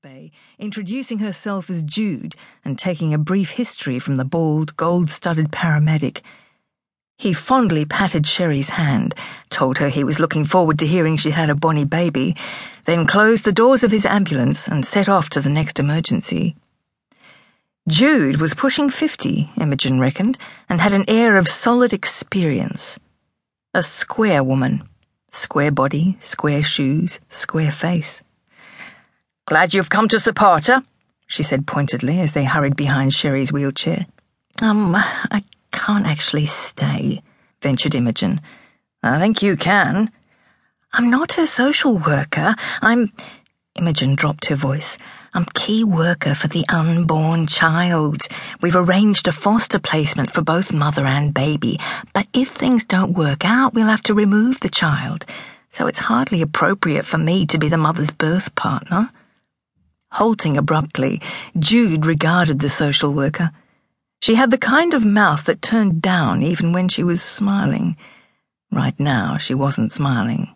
bay, introducing herself as Jude and taking a brief history from the bald, gold studded paramedic. He fondly patted Sherry's hand, told her he was looking forward to hearing she'd had a bonny baby, then closed the doors of his ambulance and set off to the next emergency. Jude was pushing 50, Imogen reckoned, and had an air of solid experience. A square woman. Square body, square shoes, square face. Glad you've come to support her, she said pointedly as they hurried behind Sherry's wheelchair. Um, I can't actually stay, ventured Imogen. I think you can. I'm not a social worker. I'm. Imogen dropped her voice. I'm key worker for the unborn child. We've arranged a foster placement for both mother and baby, but if things don't work out, we'll have to remove the child. So it's hardly appropriate for me to be the mother's birth partner. Halting abruptly, Jude regarded the social worker. She had the kind of mouth that turned down even when she was smiling. Right now, she wasn't smiling.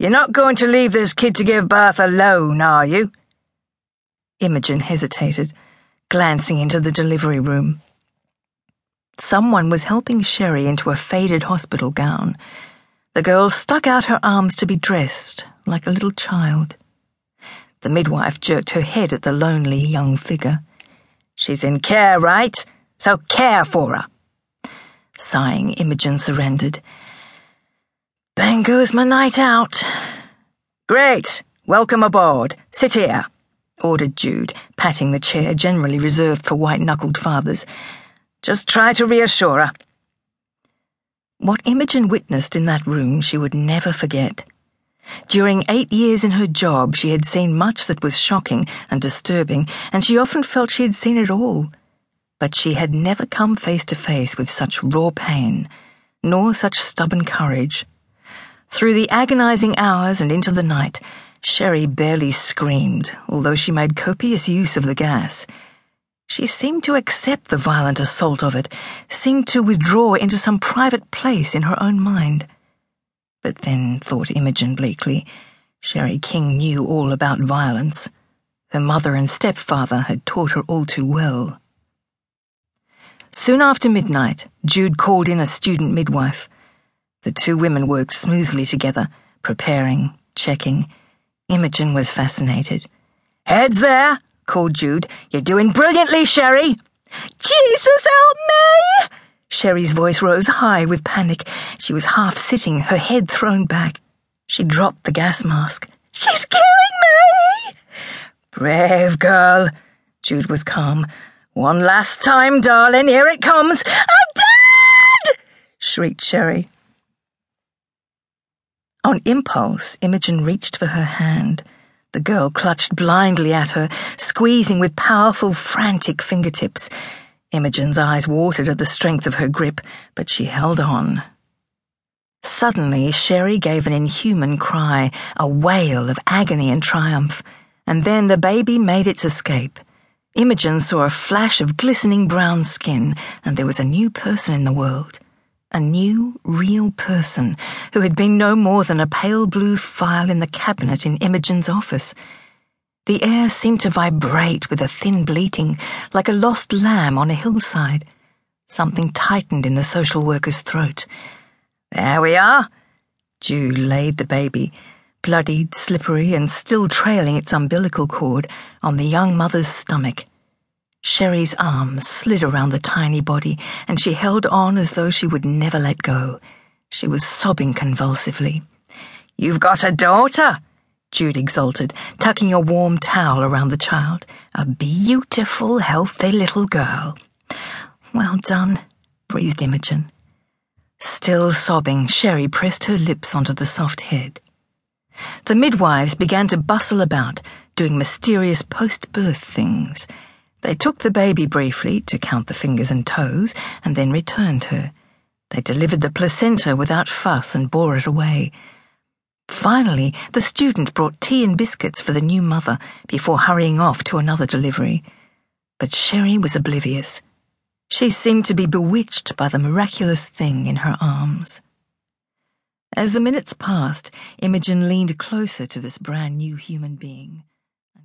You're not going to leave this kid to give birth alone, are you? Imogen hesitated, glancing into the delivery room. Someone was helping Sherry into a faded hospital gown. The girl stuck out her arms to be dressed, like a little child. The midwife jerked her head at the lonely young figure. She's in care, right? So care for her. Sighing, Imogen surrendered. Bang goes my night out. Great. Welcome aboard. Sit here, ordered Jude, patting the chair generally reserved for white knuckled fathers. Just try to reassure her. What Imogen witnessed in that room she would never forget. During eight years in her job, she had seen much that was shocking and disturbing, and she often felt she had seen it all. But she had never come face to face with such raw pain, nor such stubborn courage. Through the agonizing hours and into the night, Sherry barely screamed, although she made copious use of the gas. She seemed to accept the violent assault of it, seemed to withdraw into some private place in her own mind. But then, thought Imogen bleakly, Sherry King knew all about violence. Her mother and stepfather had taught her all too well. Soon after midnight, Jude called in a student midwife. The two women worked smoothly together, preparing, checking. Imogen was fascinated. Heads there, called Jude. You're doing brilliantly, Sherry. Jesus help me! Sherry's voice rose high with panic. She was half sitting, her head thrown back. She dropped the gas mask. She's killing me! Brave girl. Jude was calm. One last time, darling, here it comes. I'm dead! shrieked Sherry. On impulse, Imogen reached for her hand. The girl clutched blindly at her, squeezing with powerful, frantic fingertips. Imogen's eyes watered at the strength of her grip, but she held on. Suddenly, Sherry gave an inhuman cry, a wail of agony and triumph, and then the baby made its escape. Imogen saw a flash of glistening brown skin, and there was a new person in the world. A new, real person who had been no more than a pale blue file in the cabinet in Imogen's office. The air seemed to vibrate with a thin bleating, like a lost lamb on a hillside. Something tightened in the social worker's throat. There we are. Jude laid the baby, bloodied, slippery, and still trailing its umbilical cord, on the young mother's stomach. Sherry's arms slid around the tiny body, and she held on as though she would never let go. She was sobbing convulsively. You've got a daughter, Jude exulted, tucking a warm towel around the child. A beautiful, healthy little girl. Well done, breathed Imogen. Still sobbing, Sherry pressed her lips onto the soft head. The midwives began to bustle about, doing mysterious post birth things. They took the baby briefly to count the fingers and toes, and then returned her. They delivered the placenta without fuss and bore it away. Finally, the student brought tea and biscuits for the new mother before hurrying off to another delivery. But Sherry was oblivious. She seemed to be bewitched by the miraculous thing in her arms. As the minutes passed, Imogen leaned closer to this brand new human being.